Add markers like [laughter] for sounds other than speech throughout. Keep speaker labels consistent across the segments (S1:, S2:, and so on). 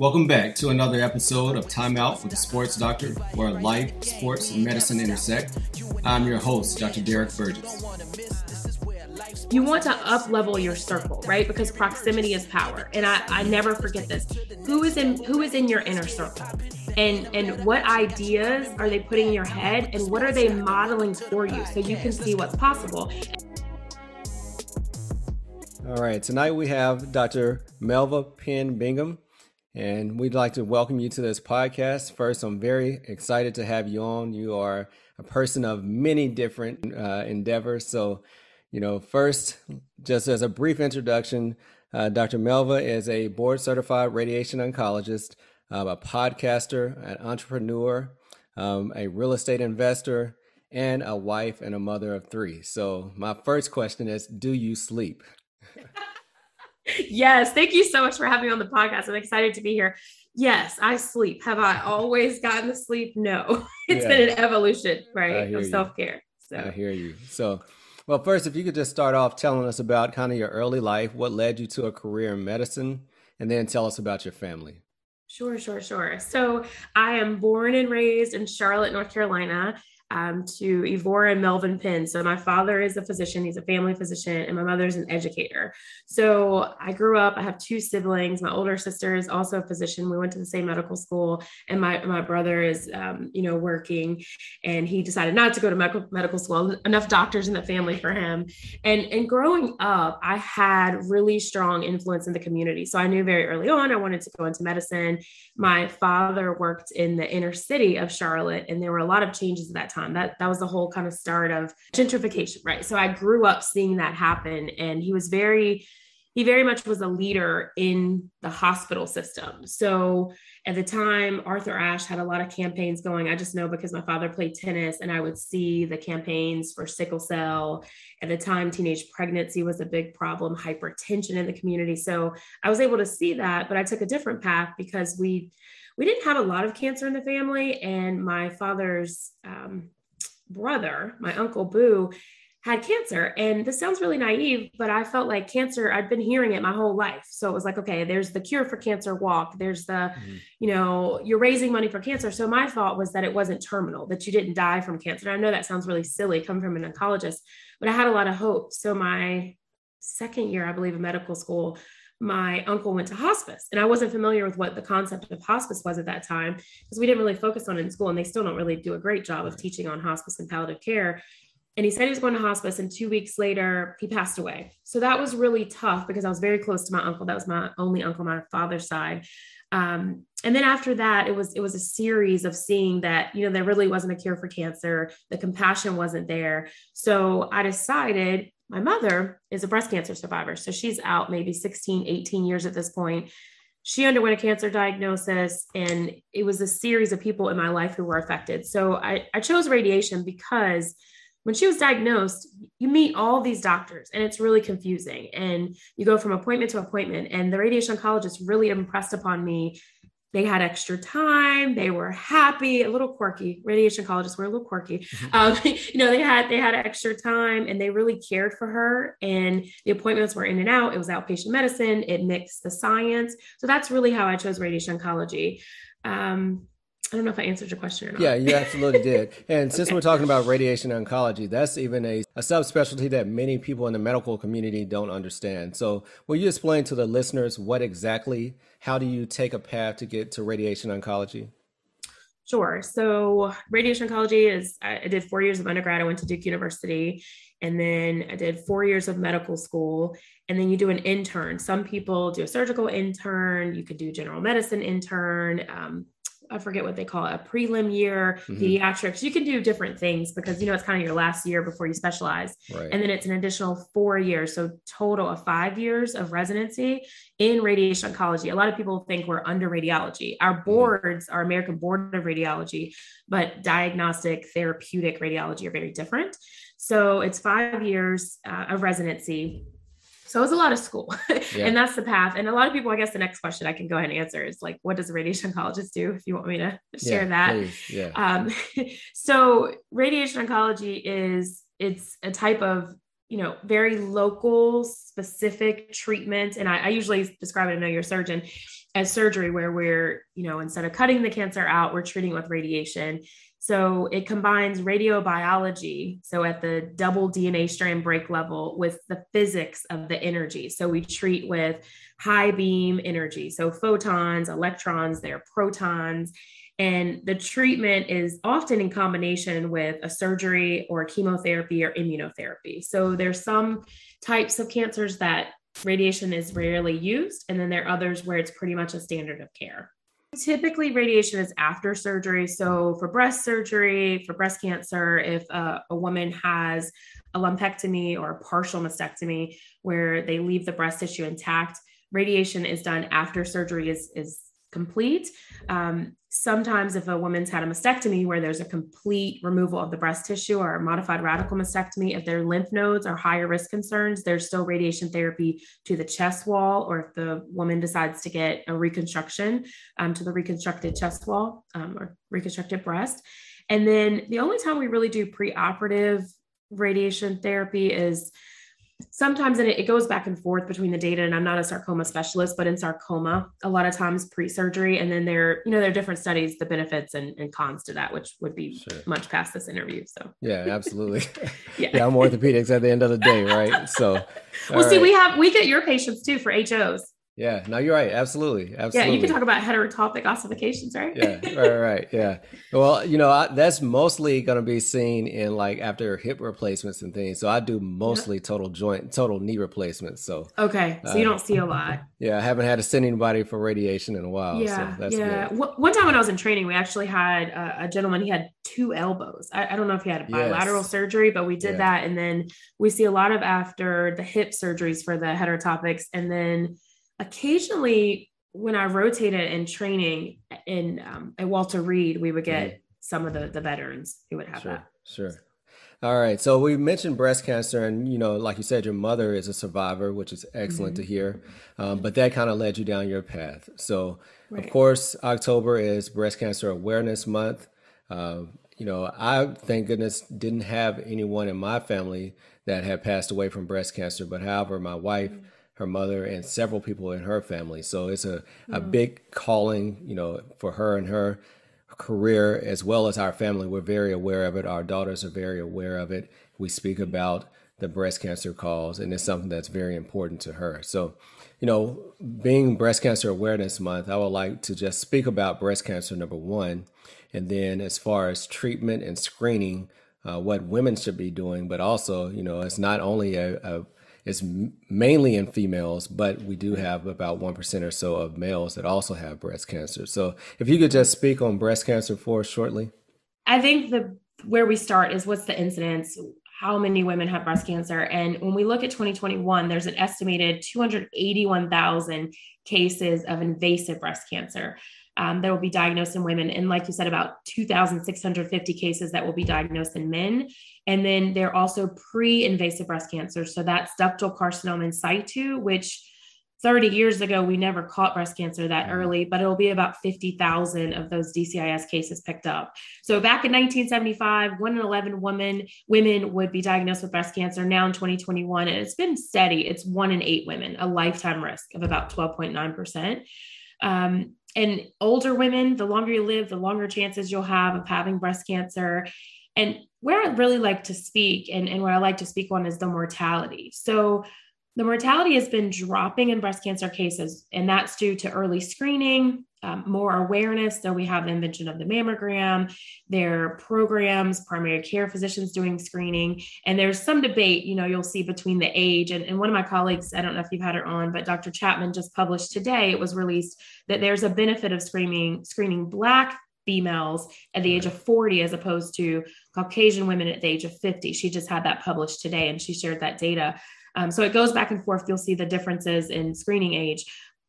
S1: Welcome back to another episode of Time Out with the Sports Doctor, where life, sports, and medicine intersect. I'm your host, Dr. Derek Burgess.
S2: You want to up level your circle, right? Because proximity is power. And I, I never forget this. Who is in who is in your inner circle? And and what ideas are they putting in your head and what are they modeling for you so you can see what's possible?
S1: All right, tonight we have Dr. Melva Penn Bingham and we'd like to welcome you to this podcast. First, I'm very excited to have you on. You are a person of many different uh, endeavors. So, you know, first, just as a brief introduction, uh, Dr. Melva is a board certified radiation oncologist, uh, a podcaster, an entrepreneur, um, a real estate investor, and a wife and a mother of three. So, my first question is Do you sleep? [laughs]
S2: yes. Thank you so much for having me on the podcast. I'm excited to be here. Yes, I sleep. Have I always gotten the sleep? No. [laughs] It's yeah. been an evolution, right? Of self care.
S1: So I hear you. So, well, first, if you could just start off telling us about kind of your early life, what led you to a career in medicine, and then tell us about your family.
S2: Sure, sure, sure. So I am born and raised in Charlotte, North Carolina um, to Evora and Melvin Penn. So my father is a physician, he's a family physician, and my mother's an educator. So I grew up, I have two siblings. My older sister is also a physician. We went to the same medical school, and my, my brother is, um, you know, working, and he decided not to go to medical, medical school. Enough doctors in the family for him. And, and growing up, I had really strong influence in the community. So I knew very early on I wanted to go into medicine. My father worked in the inner city of Charlotte, and there were a lot of changes at that time That that was the whole kind of start of gentrification, right? So I grew up seeing that happen and he was very he very much was a leader in the hospital system. So at the time, Arthur Ashe had a lot of campaigns going. I just know because my father played tennis and I would see the campaigns for sickle cell. At the time, teenage pregnancy was a big problem, hypertension in the community. So I was able to see that, but I took a different path because we we didn't have a lot of cancer in the family. And my father's um, brother, my uncle Boo, had cancer. And this sounds really naive, but I felt like cancer, I'd been hearing it my whole life. So it was like, okay, there's the cure for cancer walk. There's the, mm-hmm. you know, you're raising money for cancer. So my thought was that it wasn't terminal, that you didn't die from cancer. And I know that sounds really silly coming from an oncologist, but I had a lot of hope. So my second year, I believe, in medical school, my uncle went to hospice. And i wasn't familiar with what the concept of hospice was at that time because we didn't really focus on it in school and they still don't really do a great job of teaching on hospice and palliative care. And he said he was going to hospice and two weeks later he passed away. So that was really tough because i was very close to my uncle. That was my only uncle on my father's side. Um, and then after that it was it was a series of seeing that you know there really wasn't a cure for cancer. The compassion wasn't there. So i decided my mother is a breast cancer survivor. So she's out maybe 16, 18 years at this point. She underwent a cancer diagnosis, and it was a series of people in my life who were affected. So I, I chose radiation because when she was diagnosed, you meet all these doctors and it's really confusing. And you go from appointment to appointment, and the radiation oncologist really impressed upon me they had extra time. They were happy a little quirky. Radiation oncologists were a little quirky. Mm-hmm. um, [laughs] you know they had they had extra time and they really cared for her and the appointments were in and out. It was outpatient medicine. It mixed the science. So that's really how i chose radiation oncology. Um, I don't know if I answered your question or not.
S1: Yeah, you [laughs] absolutely did. And since we're talking about radiation oncology, that's even a, a subspecialty that many people in the medical community don't understand. So, will you explain to the listeners what exactly, how do you take a path to get to radiation oncology?
S2: Sure. So, radiation oncology is, I did four years of undergrad. I went to Duke University and then I did four years of medical school. And then you do an intern. Some people do a surgical intern, you could do general medicine intern. Um, I forget what they call it, a prelim year, mm-hmm. pediatrics. You can do different things because you know it's kind of your last year before you specialize. Right. And then it's an additional four years. So total of five years of residency in radiation oncology. A lot of people think we're under radiology. Our mm-hmm. boards mm-hmm. are American Board of Radiology, but diagnostic therapeutic radiology are very different. So it's five years uh, of residency so it was a lot of school. [laughs] Yeah. and that's the path. And a lot of people, I guess the next question I can go ahead and answer is like, what does a radiation oncologist do? If you want me to [laughs] share yeah, that. Please. Yeah. Um, [laughs] so radiation oncology is, it's a type of you know, very local, specific treatment. And I, I usually describe it, I know you're a surgeon, as surgery, where we're, you know, instead of cutting the cancer out, we're treating with radiation. So it combines radiobiology, so at the double DNA strand break level, with the physics of the energy. So we treat with high beam energy, so photons, electrons, they're protons. And the treatment is often in combination with a surgery or chemotherapy or immunotherapy. So there's some types of cancers that radiation is rarely used, and then there are others where it's pretty much a standard of care. Typically, radiation is after surgery. So, for breast surgery, for breast cancer, if a, a woman has a lumpectomy or a partial mastectomy where they leave the breast tissue intact, radiation is done after surgery is, is complete. Um, sometimes, if a woman's had a mastectomy where there's a complete removal of the breast tissue or a modified radical mastectomy, if their lymph nodes are higher risk concerns, there's still radiation therapy to the chest wall, or if the woman decides to get a reconstruction um, to the reconstructed chest wall um, or reconstructed breast. And then the only time we really do preoperative radiation therapy is sometimes and it, it goes back and forth between the data and i'm not a sarcoma specialist but in sarcoma a lot of times pre-surgery and then there you know there are different studies the benefits and, and cons to that which would be sure. much past this interview so.
S1: Yeah absolutely. [laughs] Yeah. yeah i'm orthopedics at the end of the day right? So [laughs]
S2: well see we have we get your patients too for hos
S1: yeah, no, you're right. Absolutely, absolutely.
S2: Yeah, you can talk about heterotopic ossifications, right?
S1: yeah, right, right. Yeah. Well, you know, I, that's mostly going to be seen in like after hip replacements and things. So I do mostly total joint, total knee replacements. So
S2: okay, so uh, you don't see a lot.
S1: Yeah, I haven't had to send anybody for radiation in a while. Yeah, so yeah.
S2: Good. One time when I was in training, we actually had a, a gentleman. He had two elbows. I, I, don't know if he had a bilateral yes. surgery, but we did yeah. that, and then we see a lot of after the hip surgeries for the heterotopics, and then occasionally when I rotated in training in um, at Walter Reed, we would get mm. some of the the veterans who would have
S1: sure,
S2: that.
S1: Sure. All right. So we mentioned breast cancer, and you know, like you said, your mother is a survivor, which is excellent mm-hmm. to hear. Um, but that kind of led you down your path. So, right. of course, October is Breast Cancer Awareness Month. Uh, you know, I thank goodness didn't have anyone in my family that had passed away from breast cancer, but however, my wife. Mm-hmm her mother and several people in her family. So it's a, a mm. big calling, you know, for her and her career as well as our family. We're very aware of it. Our daughters are very aware of it. We speak about the breast cancer cause, and it's something that's very important to her. So, you know, being Breast Cancer Awareness Month, I would like to just speak about breast cancer, number one. And then, as far as treatment and screening, uh, what women should be doing, but also, you know, it's not only a, a it's mainly in females, but we do have about 1% or so of males that also have breast cancer. So if you could just speak on breast cancer for us shortly.
S2: I think the where we start is what's the incidence? How many women have breast cancer? And when we look at 2021, there's an estimated 281,000 cases of invasive breast cancer um, that will be diagnosed in women. And like you said, about 2,650 cases that will be diagnosed in men. And then there are also pre invasive breast cancer. So that's ductal carcinoma in situ, which 30 years ago, we never caught breast cancer that mm-hmm. early, but it'll be about 50,000 of those DCIS cases picked up. So back in 1975, one in 11 women, women would be diagnosed with breast cancer. Now in 2021, and it's been steady, it's one in eight women, a lifetime risk of about 12.9%. Um, and older women, the longer you live, the longer chances you'll have of having breast cancer. And where I'd really like to speak and, and what I like to speak on is the mortality. So the mortality has been dropping in breast cancer cases, and that's due to early screening, um, more awareness. So we have the invention of the mammogram, there are programs, primary care physicians doing screening, and there's some debate, you know, you'll see between the age. And, and one of my colleagues, I don't know if you've had her on, but Dr. Chapman just published today, it was released that there's a benefit of screening, screening Black females at the age of 40 as opposed to Caucasian women at the age of 50. She just had that published today and she shared that data. Um, so it goes back and forth. You'll see the differences in screening age,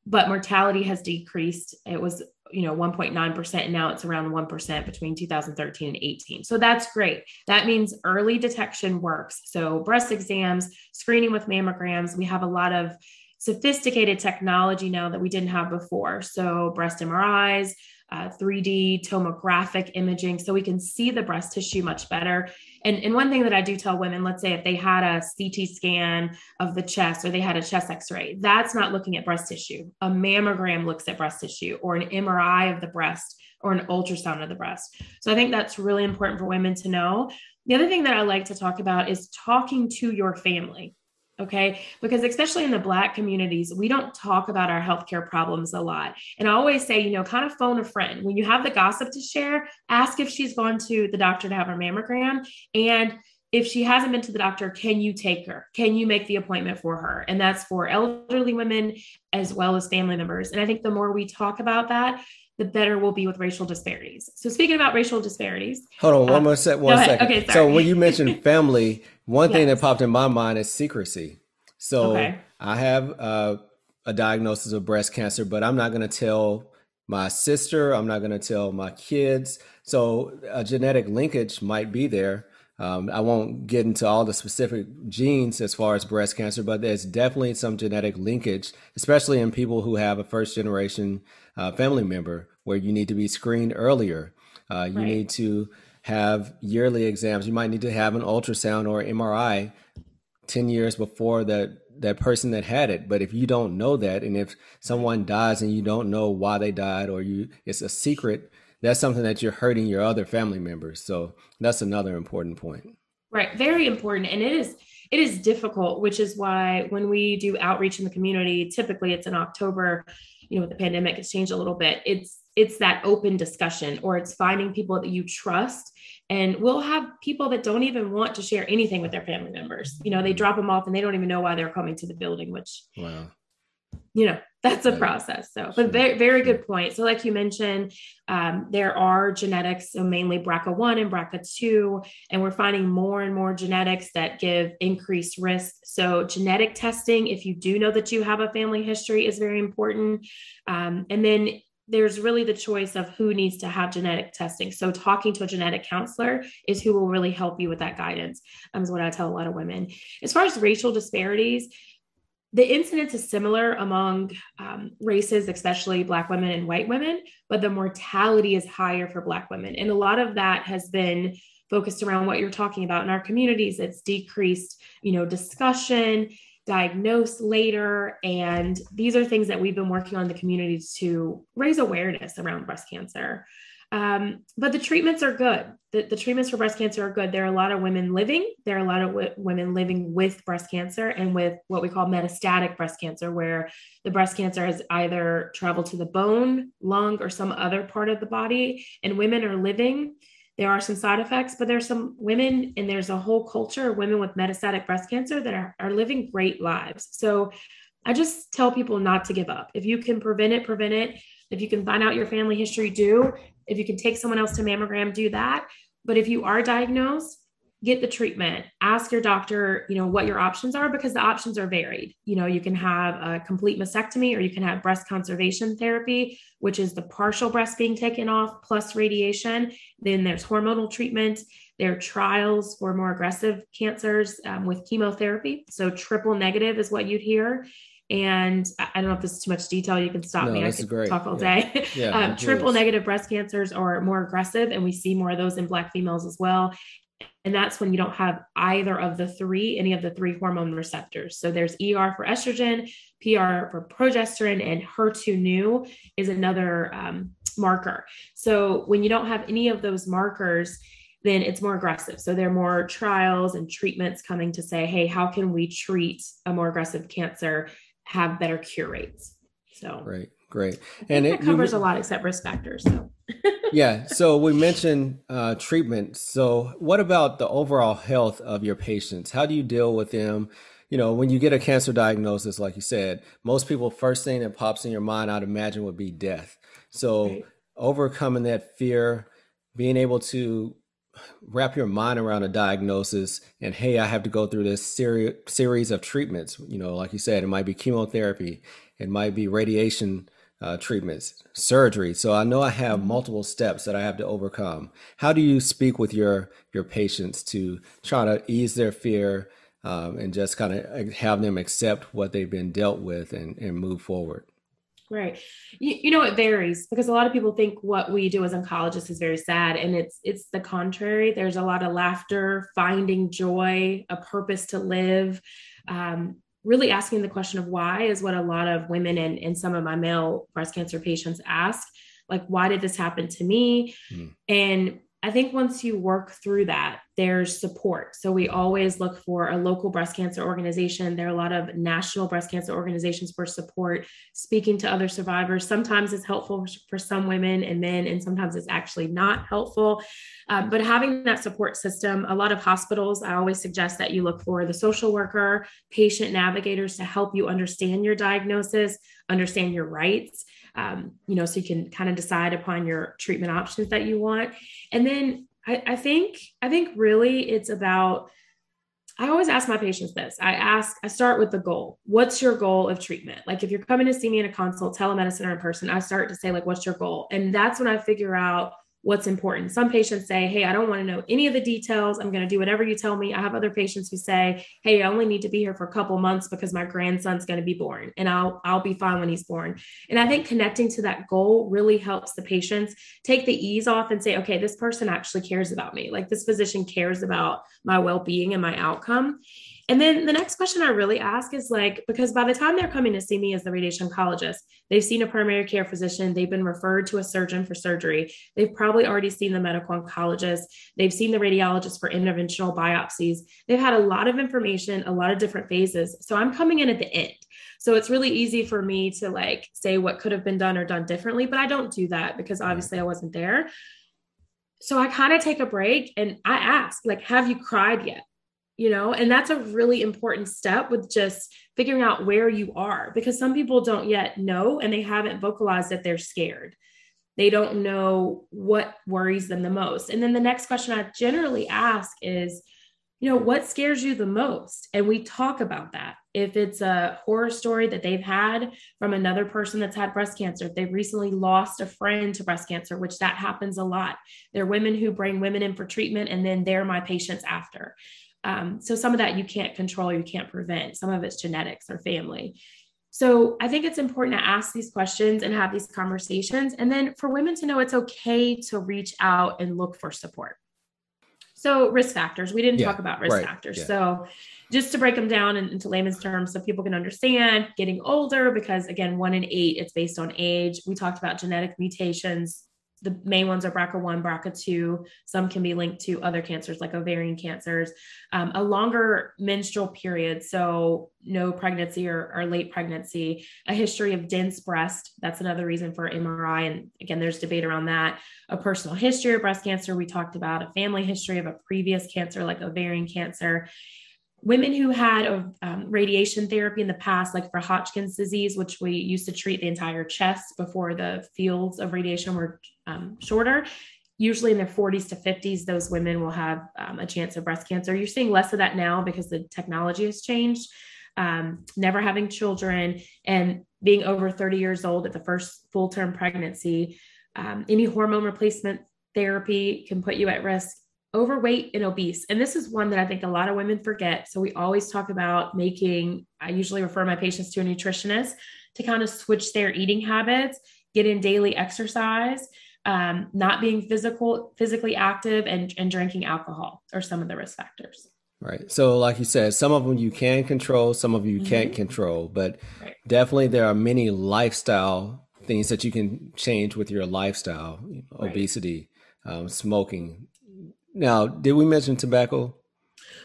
S2: but mortality has decreased. It was, you know, 1.9%. And now it's around 1% between 2013 and 18. So that's great. That means early detection works. So breast exams, screening with mammograms, we have a lot of sophisticated technology now that we didn't have before. So breast MRIs, uh, 3D tomographic imaging so we can see the breast tissue much better. And, and one thing that I do tell women, let's say if they had a CT scan of the chest or they had a chest x ray, that's not looking at breast tissue. A mammogram looks at breast tissue or an MRI of the breast or an ultrasound of the breast. So I think that's really important for women to know. The other thing that I like to talk about is talking to your family. Okay. Because especially in the Black communities, we don't talk about our healthcare problems a lot. And I always say, you know, kind of phone a friend. When you have the gossip to share, ask if she's gone to the doctor to have her mammogram. And if she hasn't been to the doctor, can you take her? Can you make the appointment for her? And that's for elderly women as well as family members. And I think the more we talk about that, the better we'll be with racial disparities. So speaking about racial disparities.
S1: Hold on one uh, more sec, one second. Okay, sorry. So when you mentioned [laughs] family, one yes. thing that popped in my mind is secrecy. So okay. I have uh, a diagnosis of breast cancer, but I'm not going to tell my sister. I'm not going to tell my kids. So a genetic linkage might be there. Um, I won't get into all the specific genes as far as breast cancer, but there's definitely some genetic linkage, especially in people who have a first generation uh, family member where you need to be screened earlier. Uh, you right. need to have yearly exams. You might need to have an ultrasound or MRI 10 years before that that person that had it but if you don't know that and if someone dies and you don't know why they died or you it's a secret that's something that you're hurting your other family members so that's another important point
S2: right very important and it is it is difficult which is why when we do outreach in the community typically it's in october you know with the pandemic it's changed a little bit. It's it's that open discussion or it's finding people that you trust and we'll have people that don't even want to share anything with their family members. You know they drop them off and they don't even know why they're coming to the building which wow you know that's a process so but very, very good point so like you mentioned um, there are genetics so mainly brca1 and brca2 and we're finding more and more genetics that give increased risk so genetic testing if you do know that you have a family history is very important um, and then there's really the choice of who needs to have genetic testing. So talking to a genetic counselor is who will really help you with that guidance. Um, is what I tell a lot of women. As far as racial disparities, the incidence is similar among um, races, especially Black women and white women, but the mortality is higher for Black women. And a lot of that has been focused around what you're talking about in our communities. It's decreased, you know, discussion diagnose later. And these are things that we've been working on in the community to raise awareness around breast cancer. Um, but the treatments are good. The, the, treatments for breast cancer are good. There are a lot of women living. There are a lot of w- women living with breast cancer and with what we call metastatic breast cancer, where the breast cancer has either traveled to the bone, lung, or some other part of the body, and women are living there are some side effects, but there's some women and there's a whole culture of women with metastatic breast cancer that are, are living great lives. So I just tell people not to give up. If you can prevent it, prevent it. If you can find out your family history, do. If you can take someone else to mammogram, do that. But if you are diagnosed, get the treatment. Ask your doctor you know what your options are because the options are varied. You know you can have a complete mastectomy or you can have breast conservation therapy which is the partial breast being taken off plus radiation. Then there's hormonal treatment. There are trials for more aggressive cancers um, with chemotherapy. So triple negative is what you'd hear and I don't know if this is too much detail. You can stop no, me. I could great. talk all yeah. day. Yeah, [laughs] um, triple negative breast cancers are more aggressive, and we see more of those in Black females as well. And that's when you don't have either of the three, any of the three hormone receptors. So there's ER for estrogen, PR for progesterone, and HER2 neu is another um, marker. So when you don't have any of those markers, then it's more aggressive. So there are more trials and treatments coming to say, hey, how can we treat a more aggressive cancer, have better cure rates? So
S1: right, great, and
S2: it covers you, a lot except risk factors. So [laughs]
S1: yeah. So we mentioned uh, treatment. So what about the overall health of your patients? How do you deal with them? You know, when you get a cancer diagnosis, like you said, most people first thing that pops in your mind, I'd imagine, would be death. So right. overcoming that fear, being able to wrap your mind around a diagnosis and hey i have to go through this seri- series of treatments you know like you said it might be chemotherapy it might be radiation uh, treatments, surgery. So I know I have mm-hmm. multiple steps that I have to overcome. How do you speak with your your patients to try to ease their fear um, and just kind of have them accept what they've been dealt with and, and move forward?
S2: Right. You, you know, it varies because a lot of people think what we do as oncologists is very sad. And it's it's the contrary. There's a lot of laughter, finding joy, a purpose to live. Um, really asking the question of why is what a lot of women and, and some of my male breast cancer patients ask. Like, why did this happen to me? Mm. And I think once you work through that, there's support. So we always look for a local breast cancer organization. There are a lot of national breast cancer organizations for support, speaking to other survivors. Sometimes it's helpful for some women and men, and sometimes it's actually not helpful. Um, but having that support system, a lot of hospitals, I always suggest that you look for the social worker, patient navigators to help you understand your diagnosis, understand your rights um, you know, so you can kind of decide upon your treatment options that you want. And then I, I think, I think really it's about, I always ask my patients this. I ask, I start with the goal. What's your goal of treatment? Like if you're coming to see me in a consult, telemedicine or in person, I start to say, like, what's your goal? And that's when I figure out what's important. Some patients say, Hey, I don't want to know any of the details. I'm going to do whatever you tell me. I have other patients who say, Hey, I only need to be here for a couple months because my grandson's going to be born and I'll, I'll be fine when he's born. And I think connecting to that goal really helps the patients take the ease off and say, okay, this person actually cares about me. Like this physician cares about my well-being and my outcome. And then the next question I really ask is like, because by the time they're coming to see me as the radiation oncologist, they've seen a primary care physician, they've been referred to a surgeon for surgery, they've probably already seen the medical oncologist, they've seen the radiologist for interventional biopsies. They've had a lot of information, a lot of different phases. So I'm coming in at the end. So it's really easy for me to like say what could have been done or done differently, but I don't do that because obviously I wasn't there. So I kind of take a break and I ask, like, have you cried yet? You know and that's a really important step with just figuring out where you are because some people don't yet know and they haven't vocalized that they're scared. They don't know what worries them the most. And then the next question i generally ask is you know what scares you the most? And we talk about that. If it's a horror story that they've had from another person that's had breast cancer if they've recently lost a friend to breast cancer which that happens a lot. There are women who bring women in for treatment and then they're my patients after um, so some of that you can't control, you can't prevent. Some of it's genetics or family. So I think it's important to ask these questions and have these conversations. And then for women to know it's okay to reach out and look for support. So risk factors, we didn't yeah, talk about risk right, factors. Yeah. So just to break them down into layman's terms so people can understand getting older, because again, one in eight, it's based on age. We talked about genetic mutations, the main ones are BRCA1, BRCA2. Some can be linked to other cancers like ovarian cancers. Um, a longer menstrual period, so no pregnancy or, or, late pregnancy, a history of dense breast. That's another reason for MRI. And again, there's debate around that. A personal history of breast cancer. We talked about a family history of a previous cancer like ovarian cancer women who had a, um, radiation therapy in the past, like for Hodgkin's disease, which we used to treat the entire chest before the fields of radiation were um, shorter, usually in their 40s to 50s, those women will have um, a chance of breast cancer. You're seeing less of that now because the technology has changed. Um, never having children and being over 30 years old at the first full term pregnancy, um, any hormone replacement therapy can put you at risk overweight and obese. And this is one that I think a lot of women forget. So we always talk about making, I usually refer my patients to a nutritionist to kind of switch their eating habits, get in daily exercise, um, not being physical, physically active and, and drinking alcohol are some of the risk factors.
S1: Right. So, like you said, some of them you can control, some of you mm-hmm. can't control, but right. definitely there are many lifestyle things that you can change with your lifestyle right. obesity, um, smoking, now, did we mention tobacco?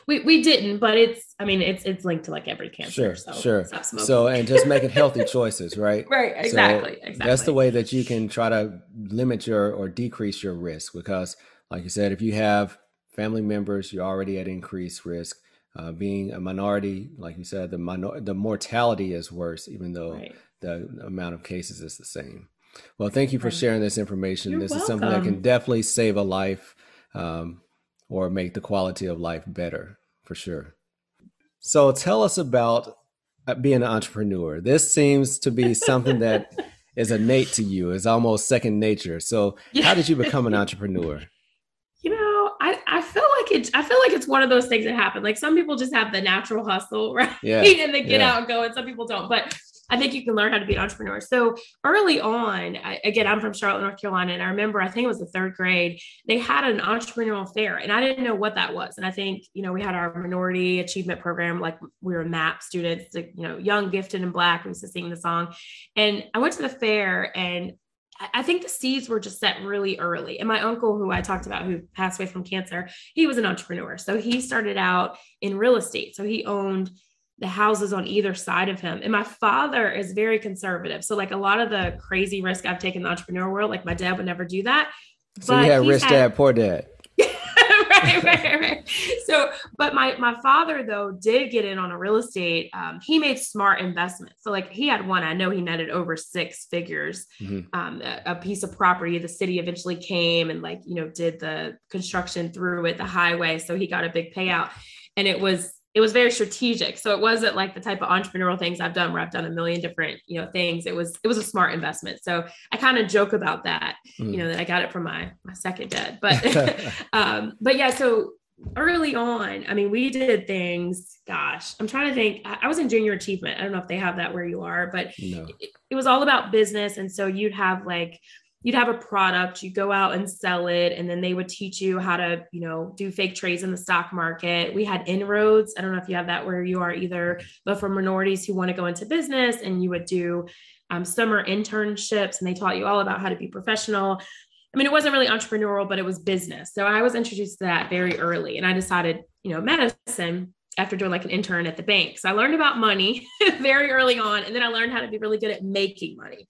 S2: We we didn't, but it's I mean it's it's linked to like every cancer.
S1: Sure, so sure. So and just making healthy [laughs] choices, right?
S2: Right, exactly, so exactly.
S1: That's the way that you can try to limit your or decrease your risk because, like you said, if you have family members, you're already at increased risk. Uh, being a minority, like you said, the minor- the mortality is worse, even though right. the amount of cases is the same. Well, thank you for sharing this information. You're this welcome. is something that can definitely save a life. Um, or make the quality of life better for sure. So tell us about uh, being an entrepreneur. This seems to be something that [laughs] is innate to you, is almost second nature. So yeah. how did you become an entrepreneur?
S2: You know, I, I feel like it I feel like it's one of those things that happen. Like some people just have the natural hustle, [laughs] right? Yeah. and they get yeah. out and go, and some people don't. But I think you can learn how to be an entrepreneur. So early on, I, again, I'm from Charlotte, North Carolina, and I remember I think it was the third grade, they had an entrepreneurial fair, and I didn't know what that was. And I think you know we had our minority achievement program, like we were MAP students, like, you know, young, gifted, and black. We used to sing the song, and I went to the fair and I think the seeds were just set really early. And my uncle, who I talked about, who passed away from cancer, he was an entrepreneur. So he started out in real estate. So he owned the houses on either side of him. And my father is very conservative. So like a lot of the crazy risk I've taken in the entrepreneur world, like my dad would never do that.
S1: So but you had rich had, dad, poor dad. [laughs]
S2: right, right, right. So, but my my father though did get in on a real estate. Um, he made smart investments. So like he had one, I know he netted over six figures. Mm-hmm. Um, a, a piece of property. The city eventually came and like you know did the construction through it, the highway. So he got a big payout, and it was it was very strategic. So it wasn't like the type of entrepreneurial things I've done where I've done a million different, you know, things. It was it was a smart investment. So I kind of joke about that, mm. you know, that I got it from my my second dad. [laughs] But [laughs] um, but yeah, so early on, I mean, we did things, gosh, I'm trying to think. I was in junior achievement. I don't know if they have that where you are, but no. it, it was all about business. And so you'd have like you'd have a product, you go out and sell it, and then they would teach you how to, you know, do fake trades in the stock market. We had inroads. I don't know if you have that where you are either, but for minorities who want to go into business, and you would do um, summer internships, and they taught you all about how to be professional. I mean, it wasn't really entrepreneurial, but it was business. So I was introduced to that very early, and I decided, you know, medicine after doing like an intern at the bank. So I learned about money [laughs] very early on, and then I learned how to be really good at making money.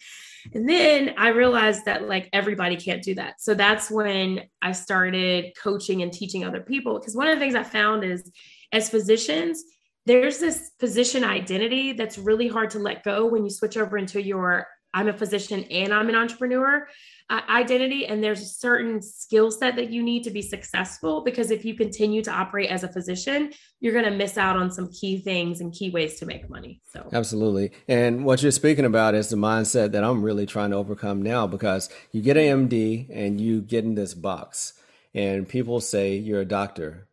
S2: And then I realized that like everybody can't do that. So that's when I started coaching and teaching other people. Because one of the things I found is as physicians, there's this physician identity that's really hard to let go when you switch over into your I'm a physician and I'm an entrepreneur uh, identity. And there's a certain skill set that you need to be successful because if you continue to operate as a physician, you're going to miss out on some key things and key ways to make money. So,
S1: absolutely. And what you're speaking about is the mindset that I'm really trying to overcome now because you get an MD and you get in this box, and people say you're a doctor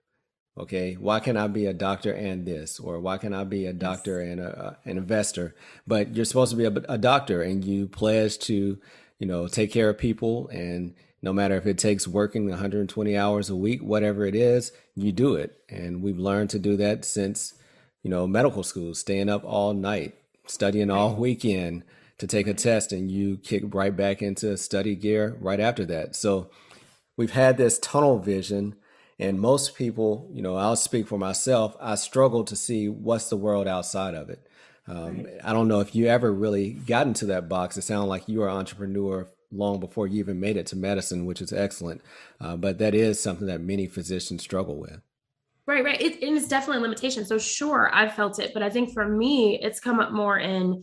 S1: okay? Why can i be a doctor and this? Or why can i be a doctor yes. and a, an investor? But you're supposed to be a, a, doctor and you pledge to you know take care of people. And no matter if it takes working 120 hours a week whatever it is you do it. And we've learned to do that since you know medical school staying up all night studying all weekend to take a test and you kick right back into study gear right after that. So we've had this tunnel vision and most people, you know, I'll speak for myself, I struggle to see what's the world outside of it. Um, right. I don't know if you ever really got into that box. It sounded like you were an entrepreneur long before you even made it to medicine, which is excellent. Uh, but that is something that many physicians struggle with.
S2: Right, right. It, it's definitely a limitation. So, sure, I've felt it, but I think for me, it's come up more in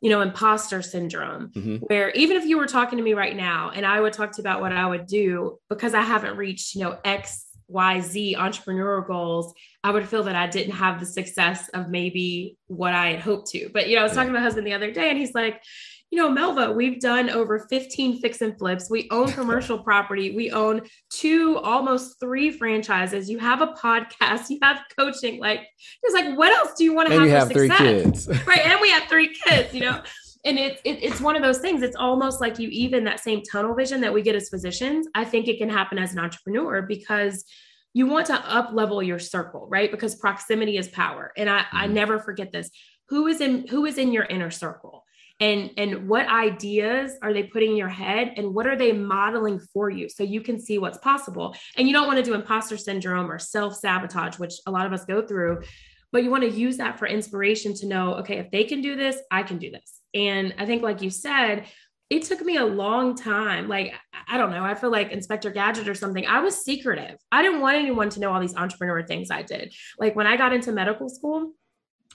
S2: you know, imposter syndrome, mm-hmm. where even if you were talking to me right now and I would talk to you about what I would do because I haven't reached, you know, X YZ entrepreneurial goals, I would feel that I didn't have the success of maybe what I had hoped to. But, you know, I was talking to my husband the other day and he's like, you know, Melva, we've done over 15 fix and flips. We own commercial [laughs] property. We own two, almost three franchises. You have a podcast. You have coaching. Like, it's like, what else do you want to have?
S1: You have three kids,
S2: right? And we have three kids. You know, [laughs] and it's it, it's one of those things. It's almost like you even that same tunnel vision that we get as physicians i think it can happen as an entrepreneur because you want to up level your circle right? Because proximity is power. And i i mm-hmm. never forget this. Who is in who is in your inner circle? And and what ideas are they putting in your head? And what are they modeling for you so you can see what's possible? And you don't want to do imposter syndrome or self sabotage which a lot of us go through but you want to use that for inspiration to know okay if they can do this i can do this and I think, like you said, it took me a long time. Like, I don't know, I feel like Inspector Gadget or something. I was secretive. I didn't want anyone to know all these entrepreneur things I did. Like, when I got into medical school,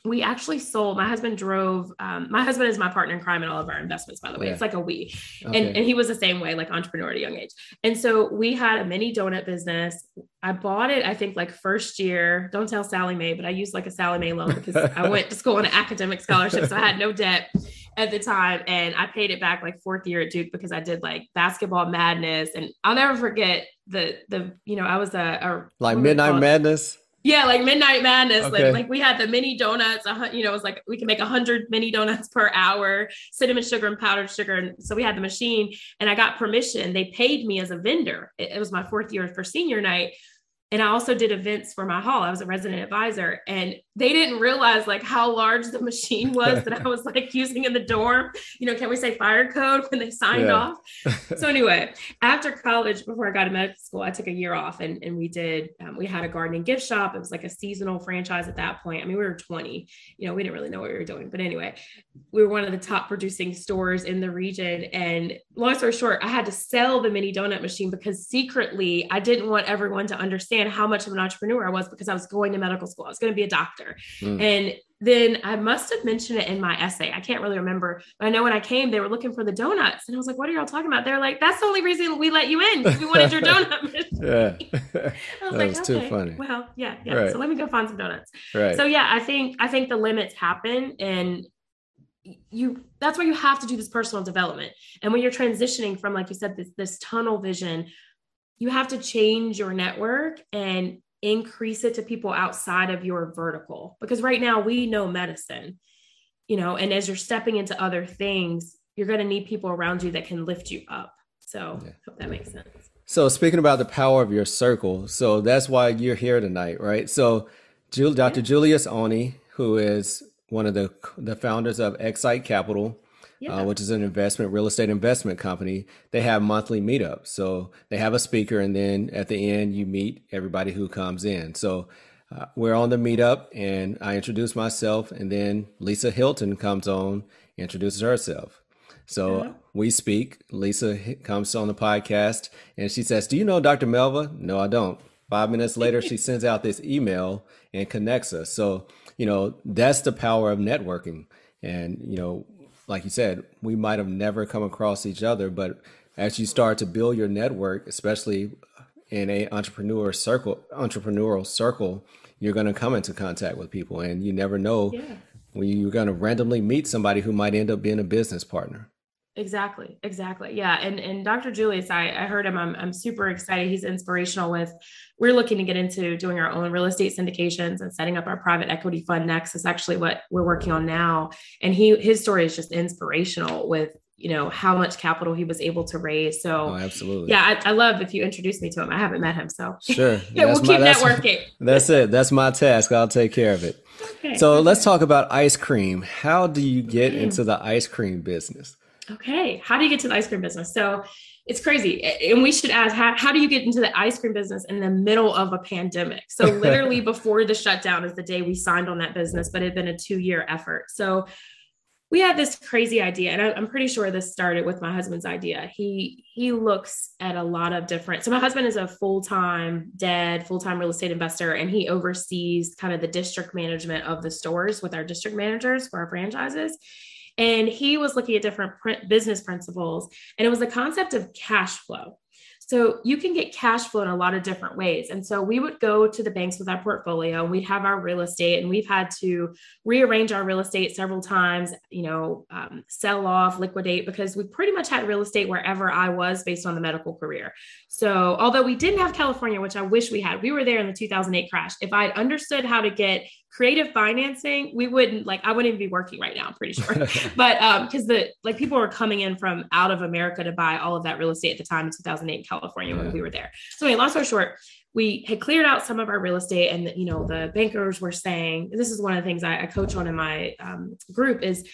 S2: we actually sold my husband drove um, my husband is my partner in crime in all of our investments by the way yeah. it's like a we okay. and, and he was the same way like entrepreneur at a young age and so we had a mini donut business i bought it i think like first year don't tell Sallie Mae but i used like a Sallie Mae loan because i went to school on an academic scholarship so i had no debt at the time and i paid it back like fourth year at duke because i did like basketball madness and i'll never forget the the you know i was a, a
S1: like midnight madness
S2: Yeah, like Midnight Madness. Okay. Like, like we had the mini donuts. You know, it was like we can make a hundred mini donuts [laughs] per hour, cinnamon sugar and powdered sugar. And so we had the machine, and I got permission. They paid me as a vendor. It, it was my fourth year for senior night, and I also did events for my hall. I was a resident advisor and they didn't realize like how large the machine was that I [laughs] was like using in the dorm. You know, can we say fire code when they signed yeah. off? so anyway, after college, before I got to medical school, I took a year off and, and we did, um, we had a gardening gift shop. It was like a seasonal franchise at that point. I mean, we were 20, you know, we didn't really know what we were doing, but anyway, we were one of the top producing stores in the region. And long story short, I had to sell the mini donut machine because secretly I didn't want everyone to understand how much of an entrepreneur I was because I was going to medical school. I was going to be a doctor. Mm. And then I must have mentioned it in my essay. I can't really remember, but I know when I came, they were looking for the donuts, and I was like, "What are y'all talking about?" They're like, "That's the only reason we let you in. We wanted your donut." [laughs] yeah, [laughs] I was that like, was "Okay, too funny." Well, yeah, yeah. Right. So let me go find some donuts. Right. So yeah, I think I think the limits happen, and you that's why you have to do this personal development and when you're transitioning from like you said this this tunnel vision you have to change your network and increase it to people outside of your vertical because right now we know medicine you know and as you're stepping into other things you're going to need people around you that can lift you up so yeah. hope that makes sense
S1: so speaking about the power of your circle so that's why you're here tonight right so dr yeah. julius oni who is one of the the founders of Excite Capital, yeah. uh, which is an investment real estate investment company. They have monthly meetups, so they have a speaker, and then at the end you meet everybody who comes in. So uh, we're on the meetup, and I introduce myself, and then Lisa Hilton comes on, introduces herself. So yeah. we speak. Lisa comes on the podcast, and she says, "Do you know Dr. Melva?" No, I don't. Five minutes later, she [laughs] sends out this email and connects us. So you know, that's the power of networking. And, you know, like you said, we might have never come across each other, but as you start to build your network, especially in a entrepreneur circle, entrepreneurial circle, you're going to come into contact with people and you never know yeah. when you're going to randomly meet somebody who might end up being a business partner.
S2: Exactly. Exactly. Yeah. And and Dr. Julius, I, I heard him. I'm I'm super excited. He's inspirational with we're looking to get into doing our own real estate syndications and setting up our private equity fund next. Is actually what we're working on now. And he his story is just inspirational with you know how much capital he was able to raise. So
S1: oh, absolutely.
S2: Yeah, I, I, love if you introduce me to him. I haven't met him, so
S1: sure. [laughs]
S2: yeah, we'll keep
S1: my,
S2: networking. [laughs]
S1: That's it. That's my task. I'll take care of it. Okay, so okay. let's talk about ice cream. How do you get mm. into the ice cream business?
S2: Okay. How do you get to the ice cream business? So it's crazy. And we should ask how, how do you get into the ice cream business in the middle of a pandemic? So, [laughs] literally, before the shutdown is the day we signed on that business, but it had been a two year effort. So, we had this crazy idea and I, am pretty sure this started with my husband's idea he he looks at a lot of different so my husband is a full-time dead full-time real estate investor and he oversees kind of the district management of the stores with our district managers for our franchises and he was looking at different business principles, and it was the concept of cash flow. So you can get cash flow in a lot of different ways. And so we would go to the banks with our portfolio and we'd have our real estate and we've had to rearrange our real estate several times, you know, um, sell off, liquidate, because we pretty much had real estate wherever I was based on the medical career. So although we didn't have California, which I wish we had, we were there in the 2008 crash. If I had understood how to get creative financing, we wouldn't like I wouldn't even be working right now, I'm pretty sure. [laughs] but um because the like people were coming in from out of America to buy all of that real estate at the time in 2008 in California yeah. when we were there. So anyway, long story short, we had cleared out some of our real estate and you know the bankers were saying this is one of the things I, I coach on in my um, group is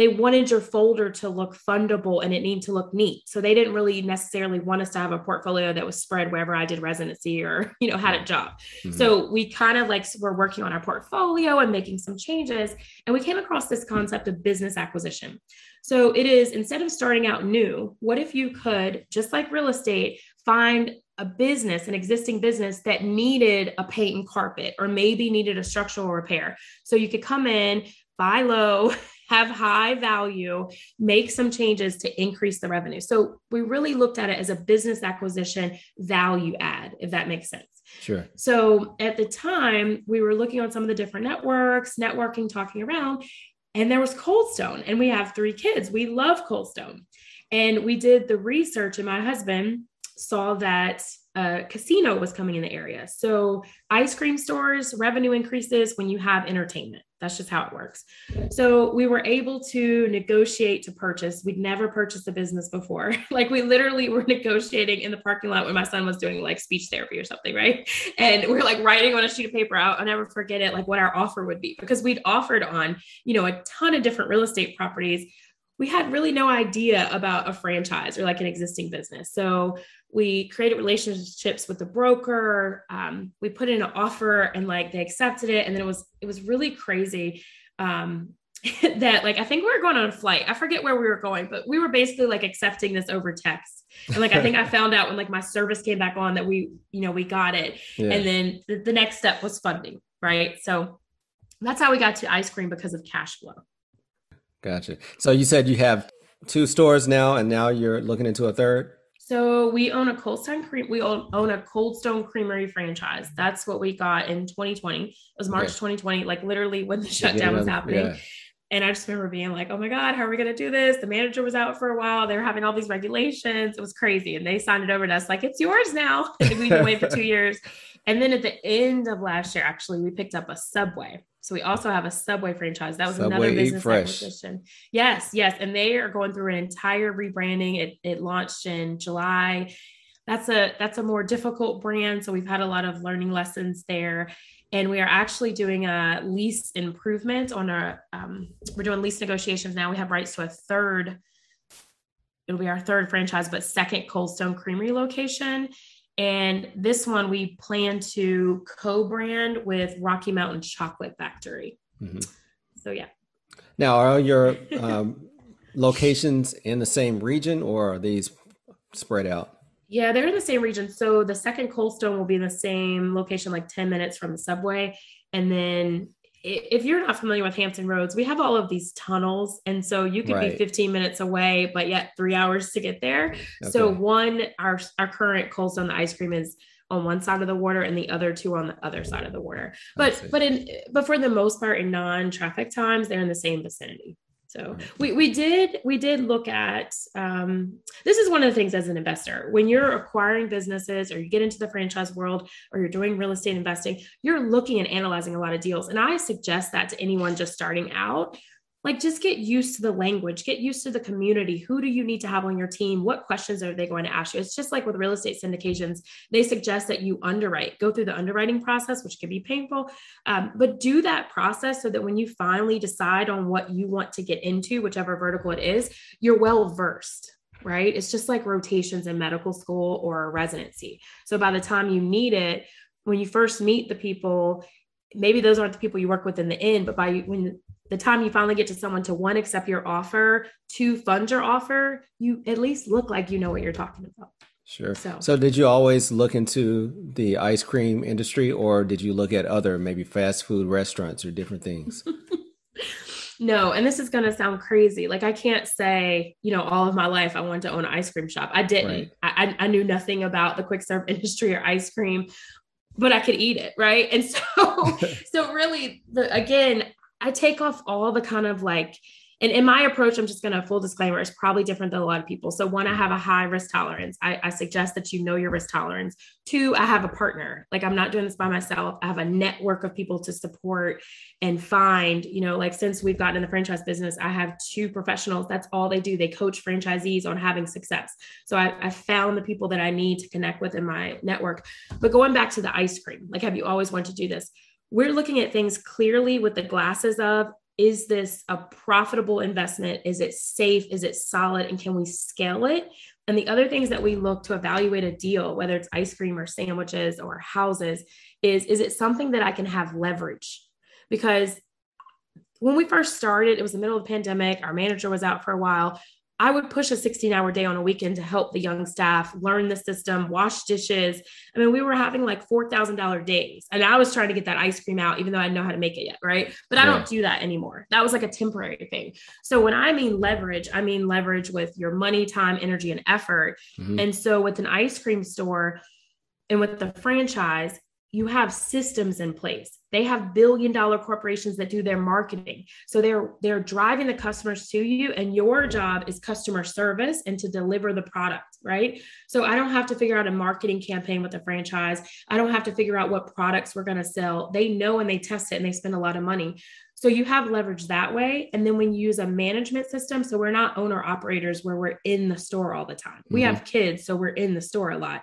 S2: they wanted your folder to look fundable and it needed to look neat. So they didn't really necessarily want us to have a portfolio that was spread wherever I did residency or, you know, had a job. Mm-hmm. So we kind of like were working on our portfolio and making some changes. And we came across this concept of business acquisition. So it is instead of starting out new, what if you could, just like real estate, find a business, an existing business that needed a paint and carpet or maybe needed a structural repair. So you could come in, buy low, [laughs] have high value, make some changes to increase the revenue. So we really looked at it as a business acquisition value add, if that makes sense.
S1: Sure.
S2: So at the time, we were looking on some of the different networks, networking, talking around, and there was Coldstone. And we have three kids. We love Coldstone. And we did the research, and my husband saw that a casino was coming in the area. So, ice cream stores revenue increases when you have entertainment. That's just how it works. So, we were able to negotiate to purchase. We'd never purchased a business before. [laughs] like, we literally were [laughs] negotiating in the parking lot when my son was doing like speech therapy or something, right? [laughs] And we are like writing on a sheet of paper out. I'll never forget it, like what our offer would be because we'd offered on, you know, a ton of different real estate properties we had really no idea about a franchise or like an existing business. So we created relationships with the broker. Um, we put in an offer and like they accepted it. And then it was, it was really crazy. Um, [laughs] that like I think we were going on a flight. I forget where we were going, but we were basically like accepting this over text. And like I think I [laughs] found out when like my service came back on that we, you know, we got it. Yeah. And then the, the next step was funding, right? So that's how we got to ice cream because of cash flow.
S1: Gotcha. So you said you have two stores now, and now you're looking into a third.
S2: So we own a Cold Stone Cream. We own, a Cold Stone Creamery franchise. That's what we got in 2020. It was March okay. 2020, like literally when the shutdown was happening. Yeah. And I just remember being like, oh my God, how are we going to do this? The manager was out for a while. They were having all these regulations. It was crazy. And they signed it over to us like, it's yours now. [laughs] we've been waiting for two [laughs] years. And then at the end of last year, actually, we picked up a Subway. So we also have a Subway franchise. That was Subway another business acquisition. Yes, yes, and they are going through an entire rebranding. It it launched in July. That's a that's a more difficult brand, so we've had a lot of learning lessons there. And we are actually doing a lease improvement on our. Um, we're doing lease negotiations now. We have rights to a third. It'll be our third franchise, but second Cold Stone Creamery location and this one we plan to co brand with Rocky Mountain Chocolate Factory. Mm-hmm. So, yeah.
S1: Now, are your um, [laughs] locations in the same region or are these spread out?
S2: Yeah, they're in the same region. So, the second Cold Stone will be in the same location, like 10 minutes from the subway. And then if you're not familiar with Hampton Roads, we have all of these tunnels. And so you could right. be 15 minutes away, but yet three hours to get there. Okay. So one, our, our current Cold Stone, the ice cream is on one side of the water and the other two on the other side of the water. But, but in, but for the most part in non-traffic times, they're in the same vicinity. So we, we did we did look at um, this is one of the things as an investor when you're acquiring businesses or you get into the franchise world or you're doing real estate investing you're looking and analyzing a lot of deals. And I suggest that to anyone just starting out like just get used to the language get used to the community. Who do you need to have on your team? What questions are they going to ask you? It's just like with real estate syndications they suggest that you underwrite go through the underwriting process which can be painful um, but do that process so that when you finally decide on what you want to get into whichever vertical it is you're well versed right? It's just like rotations in medical school or a residency. So by the time you need it when you first meet the people maybe those aren't the people you work with in the end but by when the time you finally get to someone to one accept your offer to fund your offer you at least look like you know what you're talking about.
S1: Sure. So, so did you always look into the ice cream industry or did you look at other maybe fast food restaurants or different things? [laughs]
S2: No and this is going to sound crazy. Like i can't say you know all of my life i wanted to own an ice cream shop. I didn't. Right. I, I knew nothing about the quick serve [laughs] industry or ice cream but I could eat it, right? And so, [laughs] so really, the again, I take off all the kind of like, and in my approach, I'm just going to full disclaimer, it's probably different than a lot of people. So, one, I have a high risk tolerance. I, I, suggest that you know your risk tolerance. Two, I have a partner. Like, I'm not doing this by myself. I have a network of people to support and find, you know, like since we've gotten in the franchise business, I have two professionals. That's all they do. They coach franchisees on having success. So, I, I found the people that I need to connect with in my network. But going back to the ice cream, like, have you always wanted to do this? We're looking at things clearly with the glasses of is this a profitable investment? Is it safe? Is it solid? And can we scale it? And the other things that we look to evaluate a deal, whether it's ice cream or sandwiches or houses, is is it something that I can have leverage? Because when we first started, it was the middle of the pandemic. Our manager was out for a while. I would push a 16 hour day on a weekend to help the young staff learn the system, wash dishes. I mean, we were having like $4,000 days and I was trying to get that ice cream out, even though I didn't know how to make it yet. Right. But I don't do that anymore. That was like a temporary thing. So when I mean leverage, I mean leverage with your money, time, energy, and effort. Mm-hmm. And so with an ice cream store and with the franchise, you have systems in place. They have billion dollar corporations that do their marketing. So they're they're driving the customers to you and your job is customer service and to deliver the product right? So i don't have to figure out a marketing campaign with a franchise. I don't have to figure out what products we're going to sell. They know and they test it and they spend a lot of money. So you have leverage that way. And then when you use a management system so we're not owner operators where we're in the store all the time. Mm-hmm. we have kids so we're in the store a lot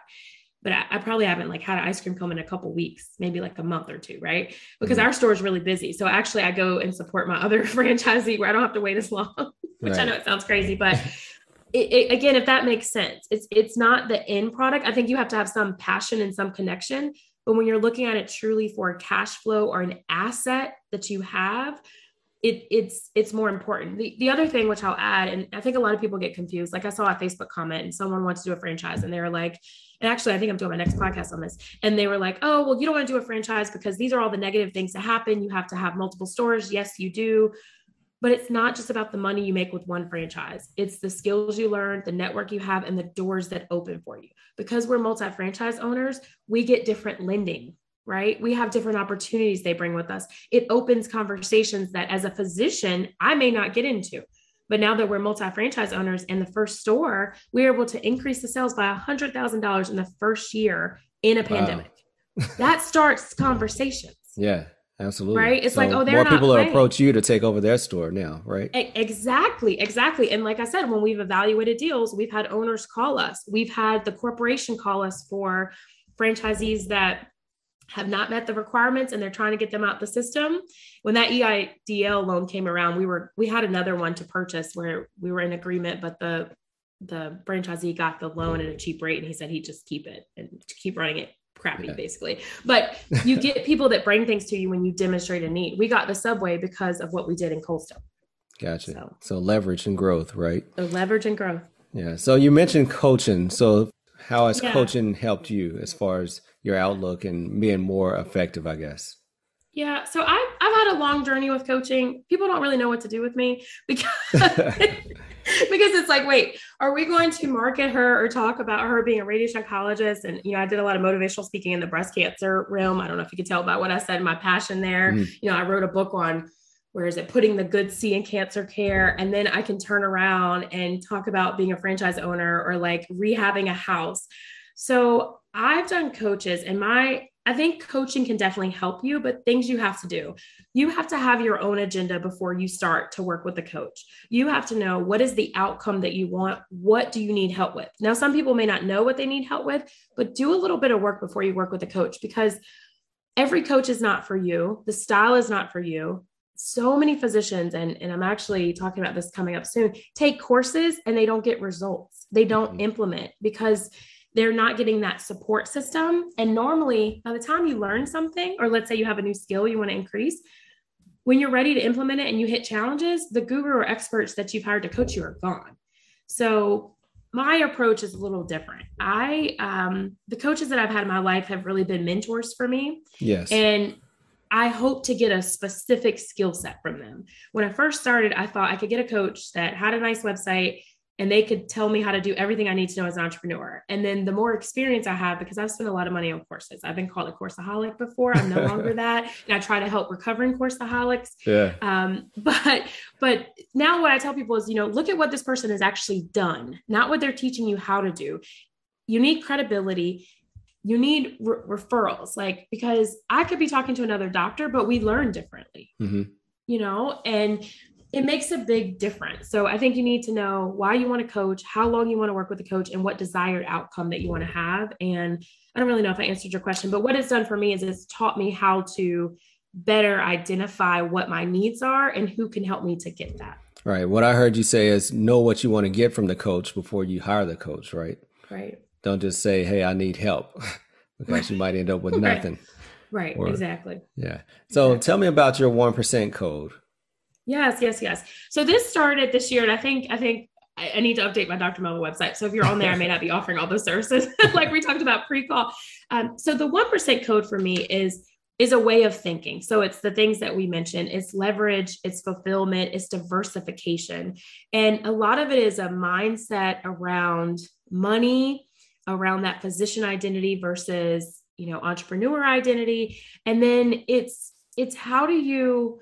S2: but I, I, probably haven't like had an ice cream cone in a couple weeks, maybe like a month or two, right? Because mm-hmm. our store is really busy. So actually, I go and support my other [laughs] franchisee where I don't have to wait as long, [laughs] which right. I know it sounds crazy, but [laughs] it, it, again, if that makes sense, it's it's not the end product. I think you have to have some passion and some connection. But when you're looking at it truly for a cash flow or an asset that you have, it, it's it's more important. The, the other thing which I'll add, and I think a lot of people get confused. Like I saw a Facebook comment and someone wants to do a franchise and they were like, and actually I think I'm doing my next podcast on this. And they were like, oh, well, you don't want to do a franchise because these are all the negative things that happen. You have to have multiple stores. Yes, you do. But it's not just about the money you make with one franchise. It's the skills you learn, the network you have, and the doors that open for you. Because we're multi-franchise owners, we get different lending right? We have different opportunities they bring with us. It opens conversations that as a physician, I may not get into. But now that we're multi franchise owners in the first store, we're able to increase the sales by $100,000 in the first year in a pandemic. Wow. that starts [laughs] conversations.
S1: Yeah, absolutely.
S2: Right. It's so like, oh, they're more
S1: people
S2: will
S1: approach you to take over their store now, right?
S2: Exactly. Exactly. And like I said, when we've evaluated deals, we've had owners call us, we've had the corporation call us for franchisees that have not met the requirements and they're trying to get them out the system. When that EIDL loan came around, we were we had another one to purchase where we were in agreement, but the the franchisee got the loan at a cheap rate and he said he'd just keep it and keep running it crappy yeah. basically. But you get [laughs] people that bring things to you when you demonstrate a need. We got the subway because of what we did in Cold Stone.
S1: Gotcha. So, so leverage and growth, right?
S2: So leverage and growth.
S1: Yeah. So you mentioned coaching. So how has yeah. coaching helped you as far as your outlook and being more effective, I guess?
S2: Yeah, so I've I've had a long journey with coaching. People don't really know what to do with me because [laughs] because it's like, wait, are we going to market her or talk about her being a radiation oncologist? And you know, I did a lot of motivational speaking in the breast cancer realm. I don't know if you could tell about what I said, my passion there. Mm. You know, I wrote a book on where is it putting the good C in cancer care, and then I can turn around and talk about being a franchise owner or like rehabbing a house. So I've done coaches and my I think coaching can definitely help you, but things you have to do. You have to have your own agenda before you start to work with a coach. You have to know what is the outcome that you want? What do you need help with? Now, some people may not know what they need help with, but do a little bit of work before you work with a coach because every coach is not for you. The style is not for you. So many physicians, and, and I'm actually talking about this coming up soon, take courses and they don't get results. They don't mm-hmm. implement because they're not getting that support system. And normally, by the time you learn something, or let's say you have a new skill you want to increase, when you're ready to implement it and you hit challenges, the guru or experts that you've hired to coach you are gone. So my approach is a little different. I um the coaches that I've had in my life have really been mentors for me.
S1: Yes.
S2: And I hope to get a specific skill set from them. When I first started, I thought I could get a coach that had a nice website and they could tell me how to do everything I need to know as an entrepreneur. And then the more experience I have, because I've spent a lot of money on courses, I've been called a courseaholic before. I'm no longer [laughs] that, and I try to help recovering courseaholics.
S1: Yeah.
S2: Um, but but now what I tell people is, you know, look at what this person has actually done, not what they're teaching you how to do. You need credibility. You need re- referrals, like because I could be talking to another doctor, but we learn differently. Mm-hmm you know and it makes a big difference. So I think you need to know why you want to coach, how long you want to work with a coach, and what desired outcome that you want to have. And I don't really know if I answered your question, but what it's done for me is it's taught me how to better identify what my needs are and who can help me to get that.
S1: Right. What I heard you say is know what you want to get from the coach before you hire the coach, right?
S2: Right.
S1: Don't just say, hey, I need help [laughs] because right. you might end up with [laughs] nothing.
S2: Right. right. Or, exactly.
S1: Yeah. So exactly. tell me about your 1% code.
S2: Yes, yes, yes. So this started this year, and I think I think I, need to update my Dr. Melva website. So if you're on there, I may not be offering all those services [laughs] like we talked about pre-call. Um, so the one percent code for me is is a way of thinking. So it's the things that we mentioned. It's leverage, it's fulfillment, it's diversification, and a lot of it is a mindset around money, around that physician identity versus you know entrepreneur identity and then it's it's how do you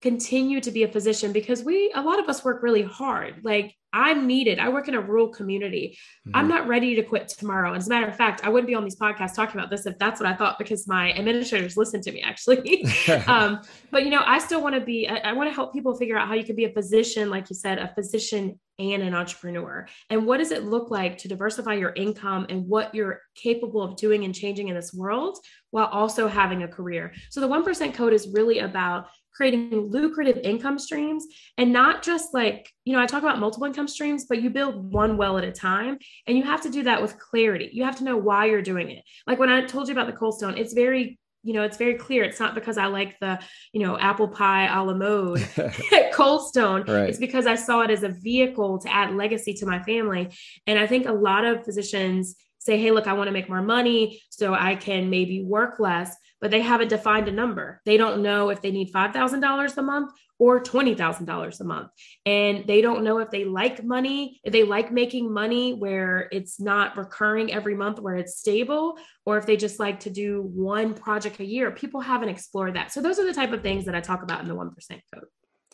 S2: continue to be a physician because we a lot of us work really hard like I'm needed. I work in a rural community. Mm-hmm. I'm not ready to quit tomorrow. As a matter of fact, I wouldn't be on these podcasts talking about this if that's what I thought because my administrators listen to me actually. [laughs] [laughs] um, but you know, I still want to be, I, I want to help people figure out how you can be a physician, like you said, a physician and an entrepreneur. And what does it look like to diversify your income and what you're capable of doing and changing in this world while also having a career? So the 1% code is really about creating lucrative income streams and not just like, you know, I talk about multiple income streams, but you build one well at a time. And you have to do that with clarity. You have to know why you're doing it. Like when I told you about the cold stone, it's very you know, it's very clear. It's not because I like the, you know, apple pie a la mode [laughs] at Cold Stone. Right. It's because I saw it as a vehicle to add legacy to my family. And I think a lot of physicians say, hey, look, I want to make more money so I can maybe work less but they haven't defined a number. They don't know if they need $5,000 a month or $20,000 a month. And they don't know if they like money, if they like making money where it's not recurring every month, where it's stable, or if they just like to do one project a year. People haven't explored that. So those are the type of things that I talk about in the 1% code.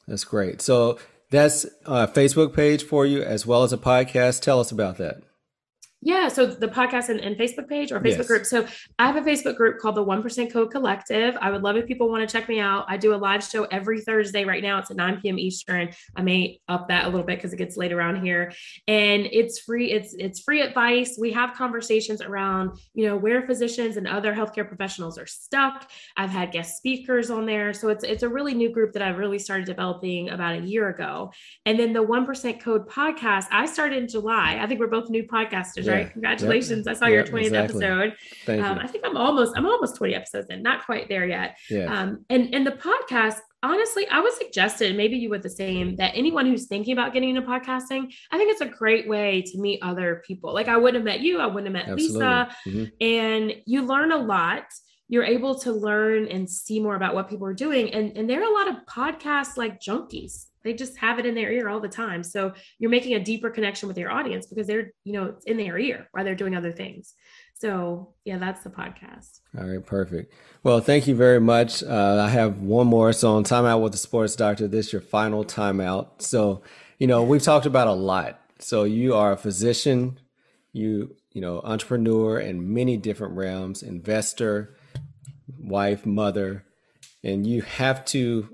S1: That's great. So that's a Facebook page for you as well as a podcast. Tell us about that.
S2: Yeah. So the podcast and, and Facebook page or Facebook yes. group. So I have a Facebook group called the 1% Code Collective. I would love if people want to check me out. I do a live show every Thursday. Right now it's at 9 p.m. Eastern. I may up that a little bit because it gets late around here. And it's free. It's it's free advice. We have conversations around, you know, where physicians and other healthcare professionals are stuck. I've had guest speakers on there. So it's it's a really new group that I've really started developing about a year ago. And then the 1% Code podcast, I started in July. I think we're both new podcasters, yeah right? Congratulations. Yep. I saw yep, your 20th exactly. episode. Um, I think I'm almost, I'm almost 20 episodes in, not quite there yet. Yeah. Um, and, and the podcast, honestly, I would suggest it, maybe you would the same, that anyone who's thinking about getting into podcasting, I think it's a great way to meet other people. Like I wouldn't have met you, I wouldn't have met Absolutely. Lisa. Mm-hmm. And you learn a lot you're able to learn and see more about what people are doing. And, and there are a lot of podcasts like junkies they just have it in their ear all the time. So you're making a deeper connection with your audience because they're you know it's in their ear while they're doing other things. So yeah that's the podcast.
S1: All right perfect. Well thank you very much. Uh, i have one more. So on timeout with the sports doctor this your final timeout so you know we've talked about a lot. So you are a physician you you know entrepreneur in many different realms investor wife mother and you have to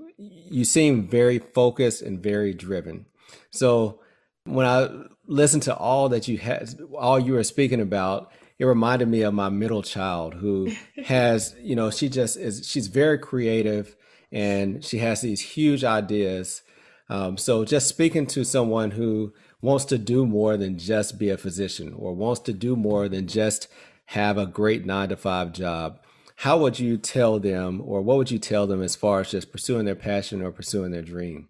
S1: you seem very focused and very driven. So when I listened to all that you had, all you were speaking about, it reminded me of my middle child who [laughs] has, you know, she just is, she's very creative and she has these huge ideas. Um, so just speaking to someone who wants to do more than just be a physician or wants to do more than just have a great nine to five job how would you tell them or what would you tell them as far as just pursuing their passion or pursuing their dream?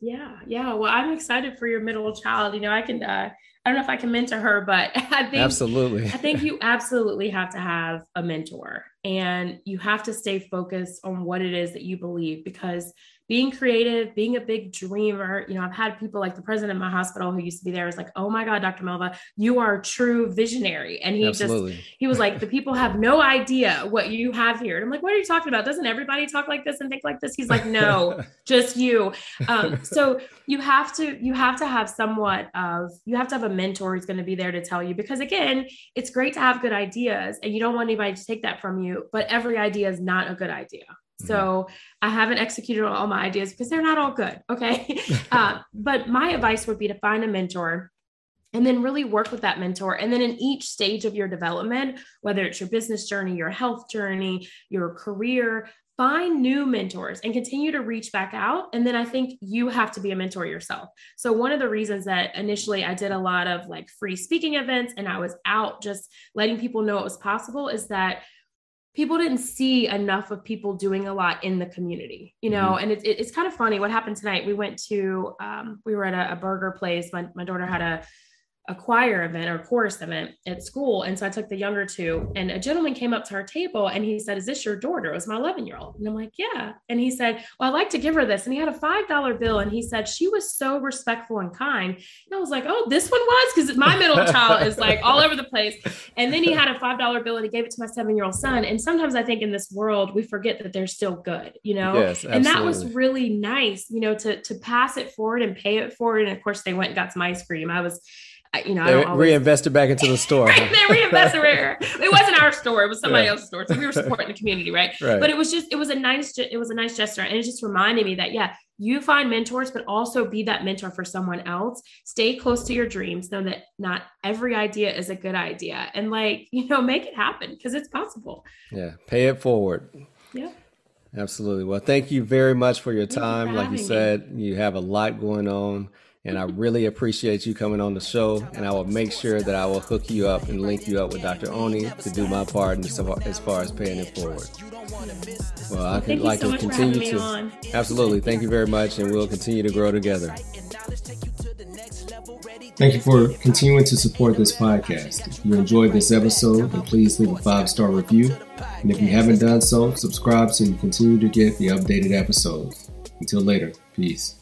S2: Yeah yeah. Well i'm excited for your middle child. You know i can uh, i don't know if i can mentor her but [laughs] i think
S1: absolutely.
S2: I think you absolutely have to have a mentor and you have to stay focused on what it is that you believe because being creative, being a big dreamer. You know, I've had people like the president of my hospital who used to be there was like, oh my God, Dr. Melva, you are a true visionary. And he Absolutely. just, he was like, the people have no idea what you have here. And I'm like, what are you talking about? Doesn't everybody talk like this and think like this? He's like, no, [laughs] just you. Um, so you have to, you have to have somewhat of, you have to have a mentor who's going to be there to tell you, because again, it's great to have good ideas and you don't want anybody to take that from you, but every idea is not a good idea. So. I haven't executed all my ideas because they're not all good. Okay. [laughs] uh, but my advice would be to find a mentor and then really work with that mentor. And then in each stage of your development, whether it's your business journey, your health journey, your career, find new mentors and continue to reach back out. And then I think you have to be a mentor yourself. So, one of the reasons that initially I did a lot of like free speaking events and I was out just letting people know it was possible is that people didn't see enough of people doing a lot in the community, you know, mm-hmm. and it, it, it's kind of funny what happened tonight. We went to, um, we were at a, a burger place. My, my daughter had a, a choir event or chorus event at school. And so I took the younger two, and a gentleman came up to our table and he said, Is this your daughter? It was my 11 year old. And I'm like, Yeah. And he said, Well, I'd like to give her this. And he had a $5 bill. And he said, She was so respectful and kind. And I was like, Oh, this one was? Because my middle child is like all over the place. And then he had a $5 bill and he gave it to my seven year old son. And sometimes I think in this world, we forget that they're still good, you know?
S1: Yes,
S2: and that was really nice, you know, to, to pass it forward and pay it forward. And of course, they went and got some ice cream. I was you know,
S1: they I always... reinvested back into the store.
S2: right, [laughs] they reinvested. [laughs] it wasn't our store; it was somebody yeah. else's store. So we were supporting the community, right? right? But it was just, it was a nice, it was a nice gesture, and it just reminded me that yeah, you find mentors, but also be that mentor for someone else. Stay close to your dreams. Know that not every idea is a good idea, and like you know, make it happen because it's possible.
S1: Yeah, pay it forward.
S2: Yeah.
S1: Absolutely. Well, thank you very much for your time. For like you said, me. you have a lot going on. And I really appreciate you coming on the show. And I will make sure that I will hook you up and link you up with Dr. Oni to do my part as far as paying it forward. Well, I
S2: could like so to continue to.
S1: Absolutely. Thank you very much. And we'll continue to grow together.
S3: Thank you for continuing to support this podcast. If you enjoyed this episode, then please leave a five star review. And if you haven't done so, subscribe so you continue to get the updated episodes. Until later, peace.